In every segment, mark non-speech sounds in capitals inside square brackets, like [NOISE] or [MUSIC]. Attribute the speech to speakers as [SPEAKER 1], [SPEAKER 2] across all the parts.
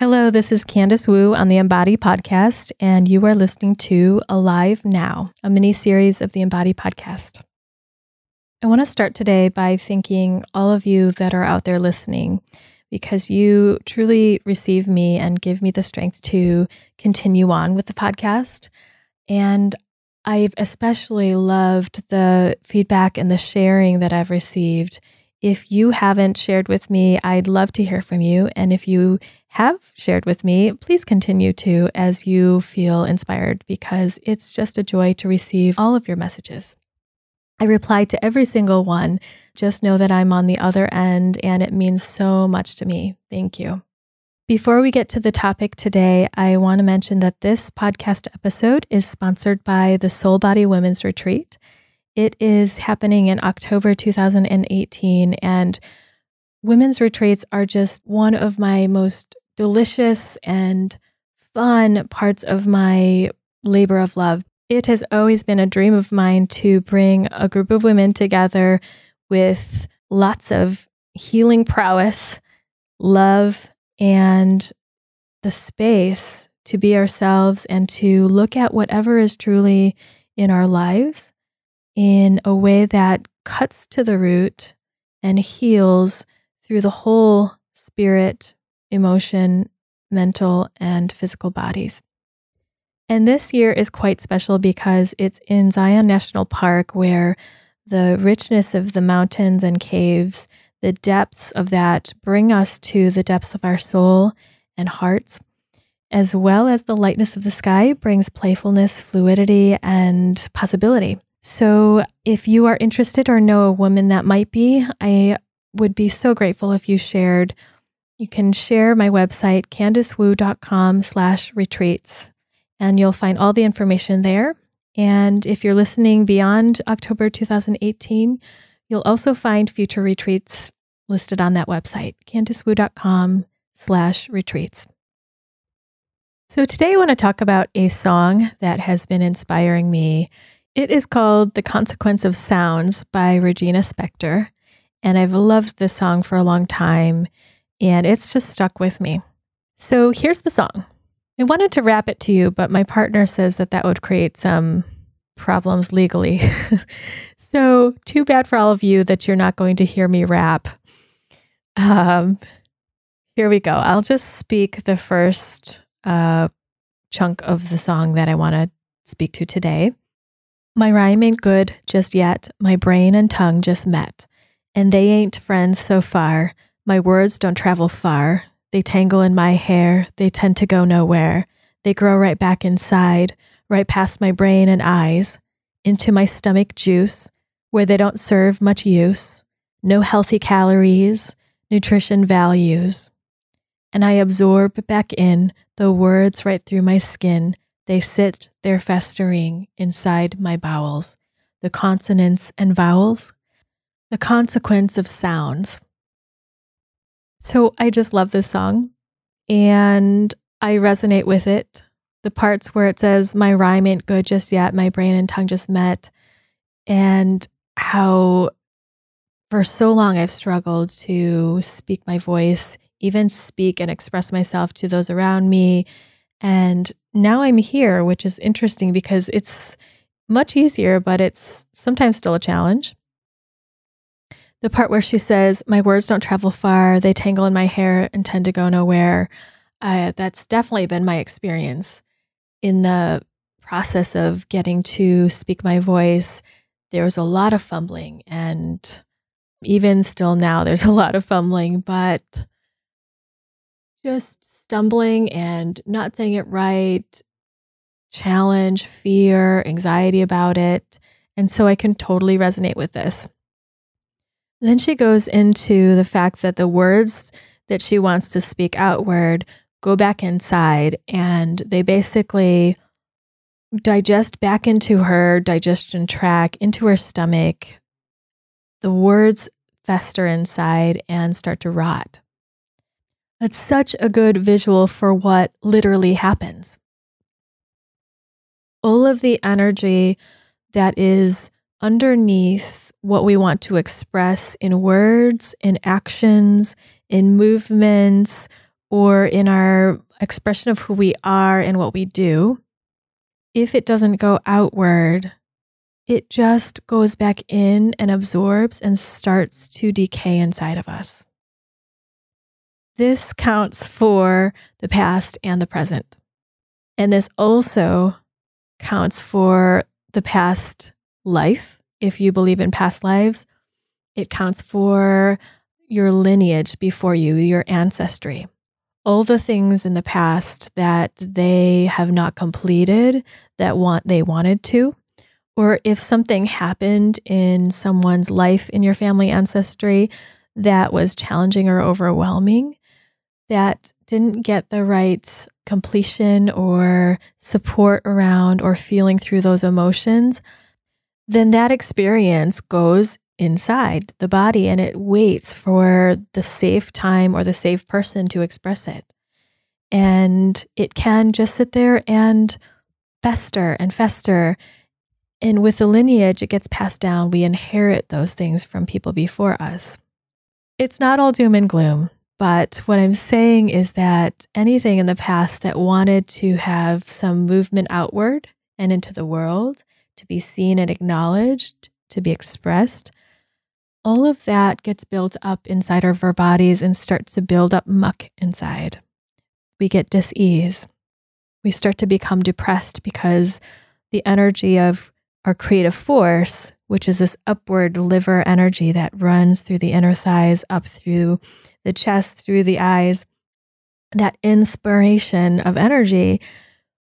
[SPEAKER 1] Hello, this is Candice Wu on the Embody Podcast, and you are listening to Alive Now, a mini series of the Embody Podcast. I want to start today by thanking all of you that are out there listening because you truly receive me and give me the strength to continue on with the podcast. And I've especially loved the feedback and the sharing that I've received. If you haven't shared with me, I'd love to hear from you. And if you have shared with me, please continue to as you feel inspired because it's just a joy to receive all of your messages. I reply to every single one. Just know that I'm on the other end and it means so much to me. Thank you. Before we get to the topic today, I want to mention that this podcast episode is sponsored by the Soul Body Women's Retreat. It is happening in October 2018, and women's retreats are just one of my most delicious and fun parts of my labor of love. It has always been a dream of mine to bring a group of women together with lots of healing prowess, love, and the space to be ourselves and to look at whatever is truly in our lives in a way that cuts to the root and heals through the whole spirit, emotion, mental, and physical bodies. And this year is quite special because it's in Zion National Park where the richness of the mountains and caves, the depths of that bring us to the depths of our soul and hearts, as well as the lightness of the sky brings playfulness, fluidity, and possibility. So, if you are interested or know a woman that might be, I would be so grateful if you shared. You can share my website, candicewu.com slash retreats and you'll find all the information there. And if you're listening beyond October 2018, you'll also find future retreats listed on that website, candicewu.com slash retreats. So today I want to talk about a song that has been inspiring me. It is called The Consequence of Sounds by Regina Spektor. And I've loved this song for a long time, and it's just stuck with me. So here's the song. I wanted to rap it to you, but my partner says that that would create some problems legally. [LAUGHS] so, too bad for all of you that you're not going to hear me rap. Um, here we go. I'll just speak the first uh, chunk of the song that I want to speak to today. My rhyme ain't good just yet. My brain and tongue just met. And they ain't friends so far. My words don't travel far. They tangle in my hair, they tend to go nowhere. They grow right back inside, right past my brain and eyes, into my stomach juice, where they don't serve much use. No healthy calories, nutrition values. And I absorb back in the words right through my skin. They sit there festering inside my bowels. The consonants and vowels, the consequence of sounds. So I just love this song and I resonate with it. The parts where it says, My rhyme ain't good just yet, my brain and tongue just met, and how for so long I've struggled to speak my voice, even speak and express myself to those around me. And now I'm here, which is interesting because it's much easier, but it's sometimes still a challenge. The part where she says, My words don't travel far, they tangle in my hair and tend to go nowhere. Uh, that's definitely been my experience in the process of getting to speak my voice. There was a lot of fumbling, and even still now, there's [LAUGHS] a lot of fumbling, but just stumbling and not saying it right, challenge, fear, anxiety about it. And so I can totally resonate with this. Then she goes into the fact that the words that she wants to speak outward go back inside and they basically digest back into her digestion tract, into her stomach. The words fester inside and start to rot. That's such a good visual for what literally happens. All of the energy that is underneath what we want to express in words, in actions, in movements, or in our expression of who we are and what we do, if it doesn't go outward, it just goes back in and absorbs and starts to decay inside of us. This counts for the past and the present. And this also counts for the past life. If you believe in past lives, it counts for your lineage before you, your ancestry. All the things in the past that they have not completed that want they wanted to, or if something happened in someone's life in your family ancestry that was challenging or overwhelming, that didn't get the right completion or support around or feeling through those emotions, then that experience goes inside the body and it waits for the safe time or the safe person to express it. And it can just sit there and fester and fester. And with the lineage, it gets passed down. We inherit those things from people before us. It's not all doom and gloom. But what I'm saying is that anything in the past that wanted to have some movement outward and into the world, to be seen and acknowledged, to be expressed, all of that gets built up inside of our bodies and starts to build up muck inside. We get dis-ease. We start to become depressed because the energy of our creative force, which is this upward liver energy that runs through the inner thighs, up through the chest through the eyes, that inspiration of energy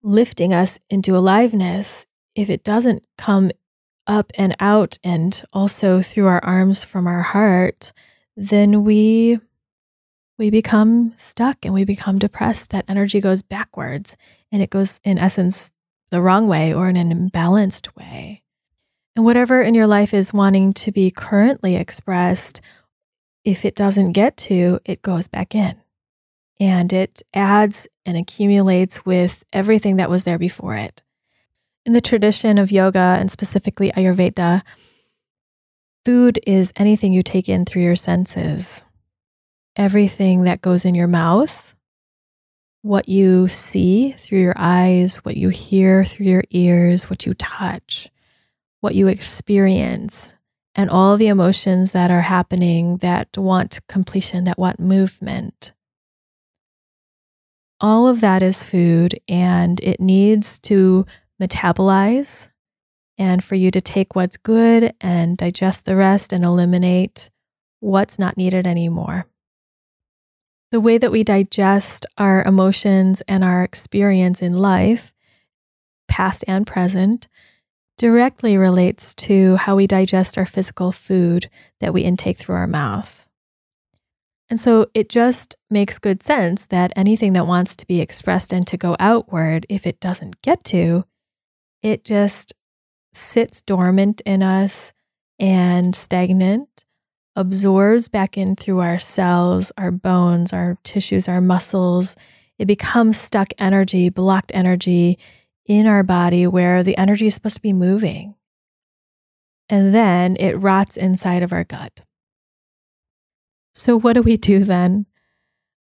[SPEAKER 1] lifting us into aliveness, if it doesn't come up and out and also through our arms from our heart, then we we become stuck and we become depressed. That energy goes backwards and it goes in essence the wrong way or in an imbalanced way. And whatever in your life is wanting to be currently expressed if it doesn't get to, it goes back in and it adds and accumulates with everything that was there before it. In the tradition of yoga and specifically Ayurveda, food is anything you take in through your senses. Everything that goes in your mouth, what you see through your eyes, what you hear through your ears, what you touch, what you experience, and all the emotions that are happening that want completion, that want movement. All of that is food and it needs to metabolize and for you to take what's good and digest the rest and eliminate what's not needed anymore. The way that we digest our emotions and our experience in life, past and present, directly relates to how we digest our physical food that we intake through our mouth. And so it just makes good sense that anything that wants to be expressed and to go outward, if it doesn't get to, it just sits dormant in us and stagnant, absorbs back in through our cells, our bones, our tissues, our muscles. It becomes stuck energy, blocked energy in our body where the energy is supposed to be moving. And then it rots inside of our gut. So, what do we do then?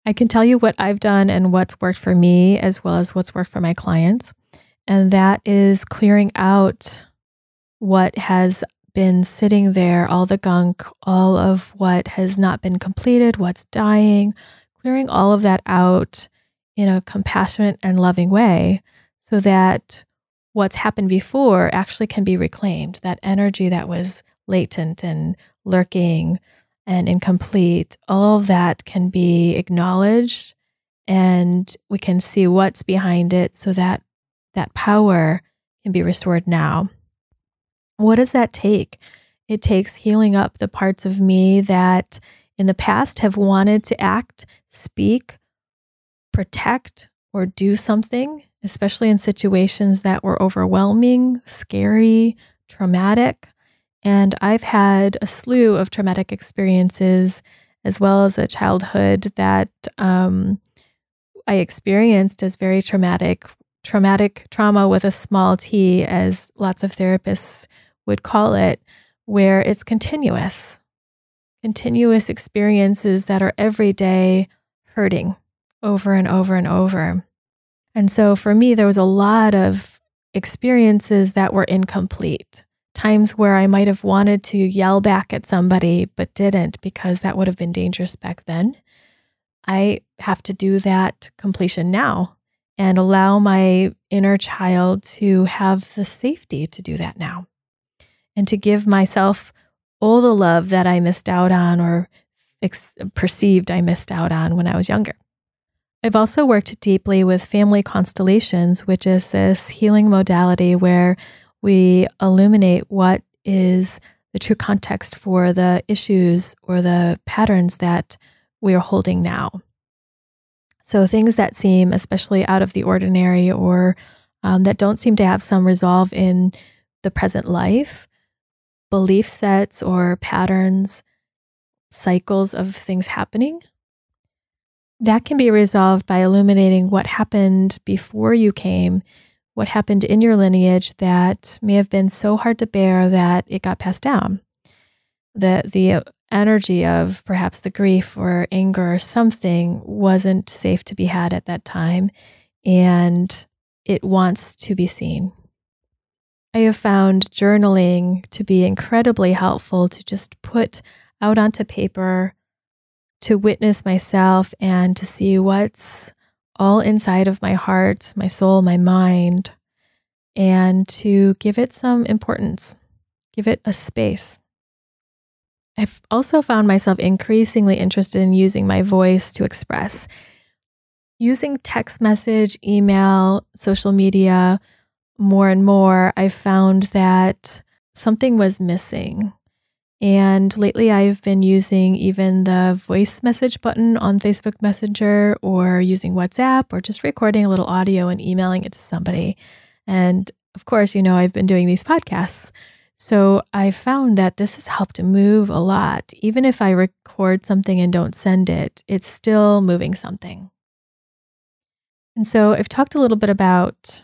[SPEAKER 1] I can tell you what I've done and what's worked for me, as well as what's worked for my clients. And that is clearing out what has been sitting there, all the gunk, all of what has not been completed, what's dying, clearing all of that out in a compassionate and loving way so that what's happened before actually can be reclaimed. That energy that was latent and lurking and incomplete, all of that can be acknowledged and we can see what's behind it so that that power can be restored now. What does that take? It takes healing up the parts of me that in the past have wanted to act, speak, protect, or do something especially in situations that were overwhelming, scary, traumatic. And I've had a slew of traumatic experiences, as well as a childhood that um, I experienced as very traumatic, traumatic trauma with a small t, as lots of therapists would call it, where it's continuous, continuous experiences that are every day hurting over and over and over. And so for me, there was a lot of experiences that were incomplete. Times where I might have wanted to yell back at somebody, but didn't because that would have been dangerous back then. I have to do that completion now and allow my inner child to have the safety to do that now and to give myself all the love that I missed out on or ex- perceived I missed out on when I was younger. I've also worked deeply with family constellations, which is this healing modality where we illuminate what is the true context for the issues or the patterns that we are holding now. So, things that seem especially out of the ordinary or um, that don't seem to have some resolve in the present life, belief sets or patterns, cycles of things happening, that can be resolved by illuminating what happened before you came, what happened in your lineage that may have been so hard to bear that it got passed down. The, the uh, energy of perhaps the grief or anger or something wasn't safe to be had at that time, and it wants to be seen. I have found journaling to be incredibly helpful to just put out onto paper to witness myself and to see what's all inside of my heart, my soul, my mind, and to give it some importance, give it a space. I've also found myself increasingly interested in using my voice to express. Using text message, email, social media more and more, I found that something was missing. And lately, I've been using even the voice message button on Facebook Messenger or using WhatsApp or just recording a little audio and emailing it to somebody. And of course, you know, I've been doing these podcasts. So I found that this has helped move a lot. Even if I record something and don't send it, it's still moving something. And so I've talked a little bit about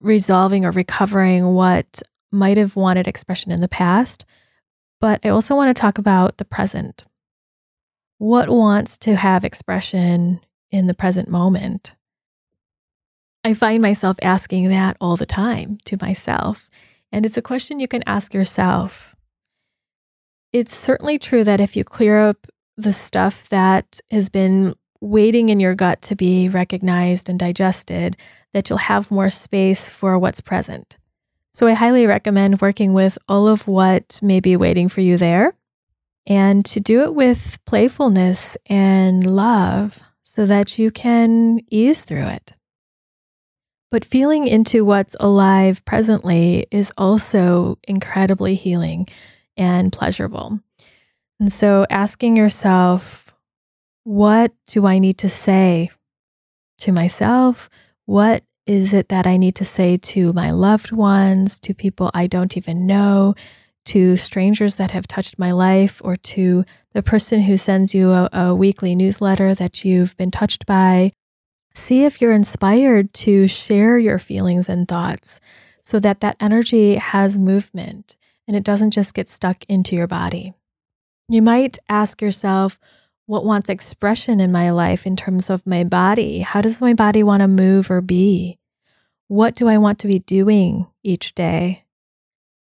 [SPEAKER 1] resolving or recovering what might have wanted expression in the past. But I also want to talk about the present. What wants to have expression in the present moment? I find myself asking that all the time to myself. And it's a question you can ask yourself. It's certainly true that if you clear up the stuff that has been waiting in your gut to be recognized and digested, that you'll have more space for what's present. So I highly recommend working with all of what may be waiting for you there and to do it with playfulness and love so that you can ease through it. But feeling into what's alive presently is also incredibly healing and pleasurable. And so asking yourself, what do I need to say to myself? What is it that I need to say to my loved ones, to people I don't even know, to strangers that have touched my life, or to the person who sends you a, a weekly newsletter that you've been touched by? See if you're inspired to share your feelings and thoughts so that that energy has movement and it doesn't just get stuck into your body. You might ask yourself, what wants expression in my life in terms of my body? How does my body want to move or be? What do I want to be doing each day?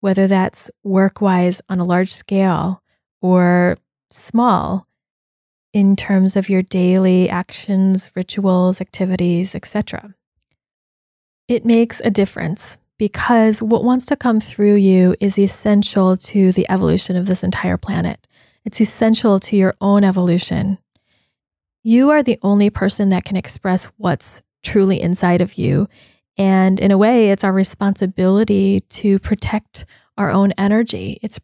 [SPEAKER 1] Whether that's work wise on a large scale or small in terms of your daily actions, rituals, activities, etc. It makes a difference because what wants to come through you is essential to the evolution of this entire planet. It's essential to your own evolution. You are the only person that can express what's truly inside of you. And in a way, it's our responsibility to protect our own energy. It's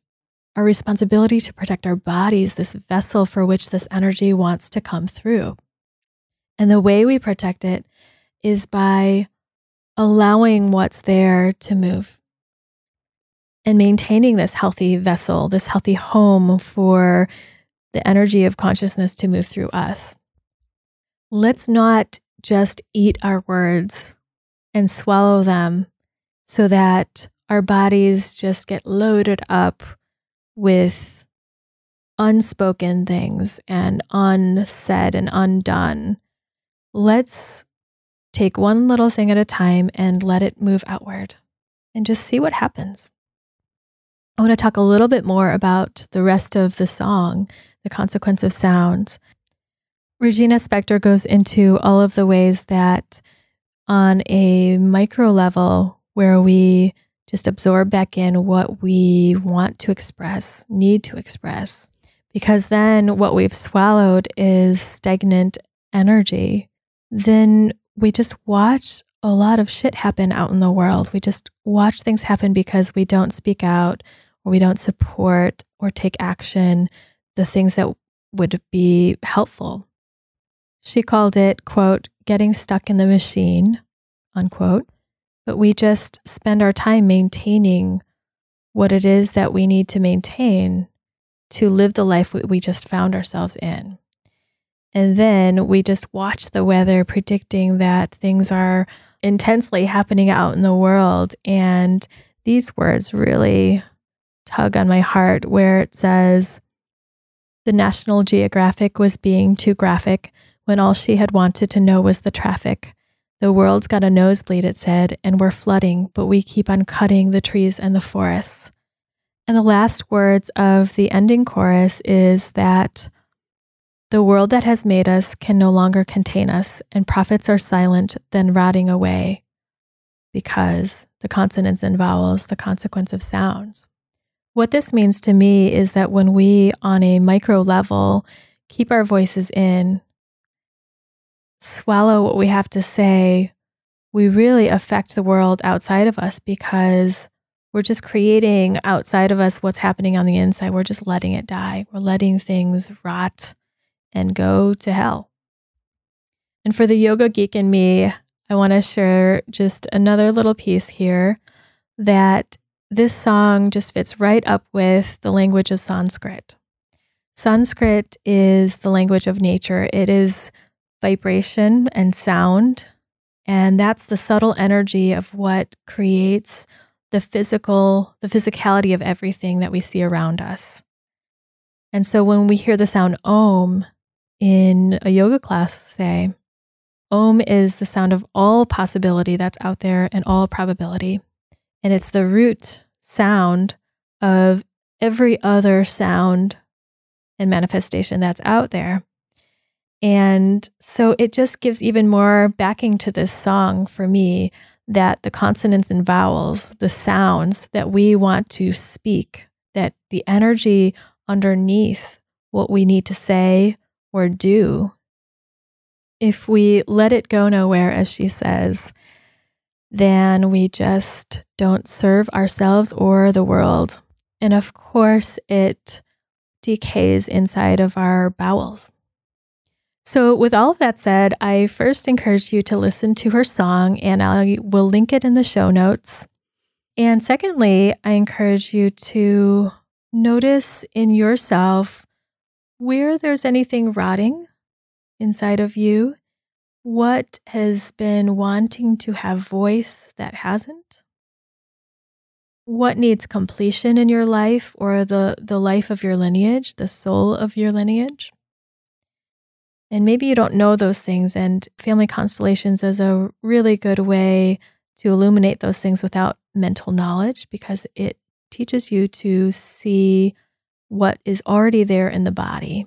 [SPEAKER 1] our responsibility to protect our bodies, this vessel for which this energy wants to come through. And the way we protect it is by allowing what's there to move and maintaining this healthy vessel, this healthy home for the energy of consciousness to move through us. Let's not just eat our words and swallow them so that our bodies just get loaded up with unspoken things and unsaid and undone let's take one little thing at a time and let it move outward and just see what happens. I want to talk a little bit more about the rest of the song, the consequence of sounds. Regina Spektor goes into all of the ways that, on a micro level, where we just absorb back in what we want to express, need to express, because then what we've swallowed is stagnant energy. Then we just watch a lot of shit happen out in the world. We just watch things happen because we don't speak out or we don't support or take action the things that would be helpful. She called it, quote, getting stuck in the machine, unquote. But we just spend our time maintaining what it is that we need to maintain to live the life we just found ourselves in. And then we just watch the weather, predicting that things are intensely happening out in the world. And these words really tug on my heart, where it says, The National Geographic was being too graphic when all she had wanted to know was the traffic. The world's got a nosebleed, it said, and we're flooding, but we keep on cutting the trees and the forests. And the last words of the ending chorus is that the world that has made us can no longer contain us, and prophets are silent, then rotting away, because the consonants and vowels, the consequence of sounds. What this means to me is that when we, on a micro level, keep our voices in, swallow what we have to say, we really affect the world outside of us because we're just creating outside of us what's happening on the inside. We're just letting it die. We're letting things rot and go to hell. And for the yoga geek in me, I want to share just another little piece here that this song just fits right up with the language of Sanskrit. Sanskrit is the language of nature, it is vibration and sound. And that's the subtle energy of what creates the physical, the physicality of everything that we see around us. And so when we hear the sound om, in a yoga class say, Om is the sound of all possibility that's out there and all probability. And it's the root sound of every other sound and manifestation that's out there. And so it just gives even more backing to this song for me that the consonants and vowels, the sounds that we want to speak, that the energy underneath what we need to say or do, if we let it go nowhere, as she says, then we just don't serve ourselves or the world. And of course, it decays inside of our bowels. So, with all of that said, I first encourage you to listen to her song, and I will link it in the show notes. And secondly, I encourage you to notice in yourself where there's anything rotting inside of you, what has been wanting to have voice that hasn't? What needs completion in your life or the, the life of your lineage, the soul of your lineage? And maybe you don't know those things, and family constellations is a really good way to illuminate those things without mental knowledge because it teaches you to see what is already there in the body.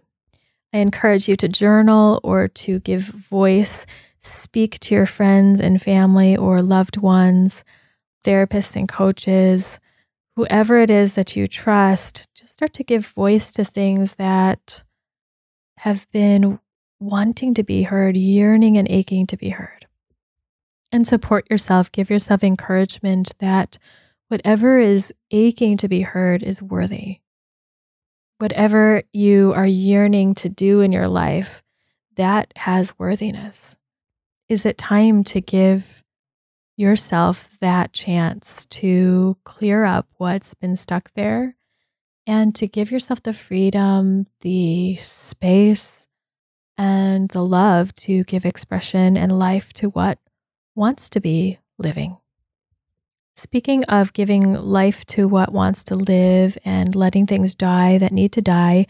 [SPEAKER 1] I encourage you to journal or to give voice, speak to your friends and family or loved ones, therapists and coaches, whoever it is that you trust. Just start to give voice to things that have been wanting to be heard, yearning and aching to be heard. And support yourself, give yourself encouragement that whatever is aching to be heard is worthy whatever you are yearning to do in your life, that has worthiness. Is it time to give yourself that chance to clear up what's been stuck there and to give yourself the freedom, the space, and the love to give expression and life to what wants to be living? Speaking of giving life to what wants to live and letting things die that need to die,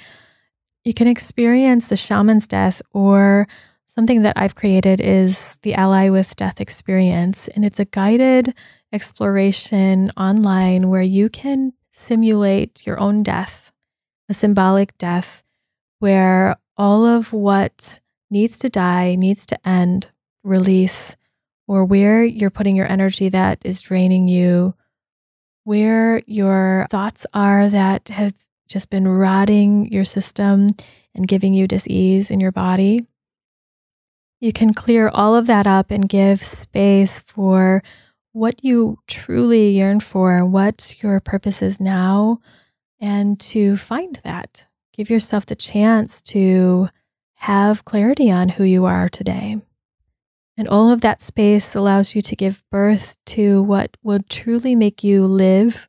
[SPEAKER 1] you can experience the shaman's death or something that I've created is the Ally with Death experience. And it's a guided exploration online where you can simulate your own death, a symbolic death, where all of what needs to die, needs to end, release, or where you're putting your energy that is draining you, where your thoughts are that have just been rotting your system and giving you dis-ease in your body. You can clear all of that up and give space for what you truly yearn for, what your purpose is now, and to find that. Give yourself the chance to have clarity on who you are today. And all of that space allows you to give birth to what will truly make you live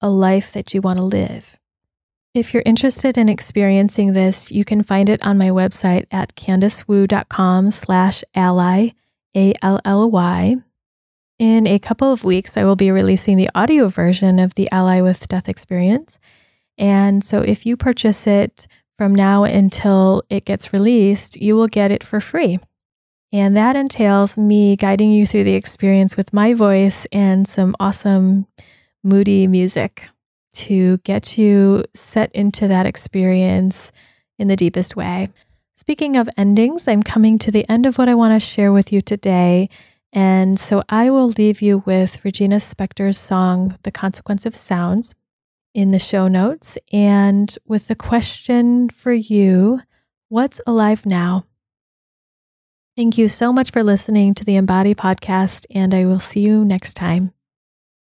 [SPEAKER 1] a life that you want to live. If you're interested in experiencing this, you can find it on my website at candicewu.com slash ally, A-L-L-Y. In a couple of weeks, I will be releasing the audio version of the Ally with Death experience. And so if you purchase it from now until it gets released, you will get it for free. And that entails me guiding you through the experience with my voice and some awesome, moody music to get you set into that experience in the deepest way. Speaking of endings, I'm coming to the end of what I want to share with you today. And so I will leave you with Regina Spektor's song, The Consequence of Sounds, in the show notes. And with the question for you What's alive now? Thank you so much for listening to the Embody podcast, and I will see you next time.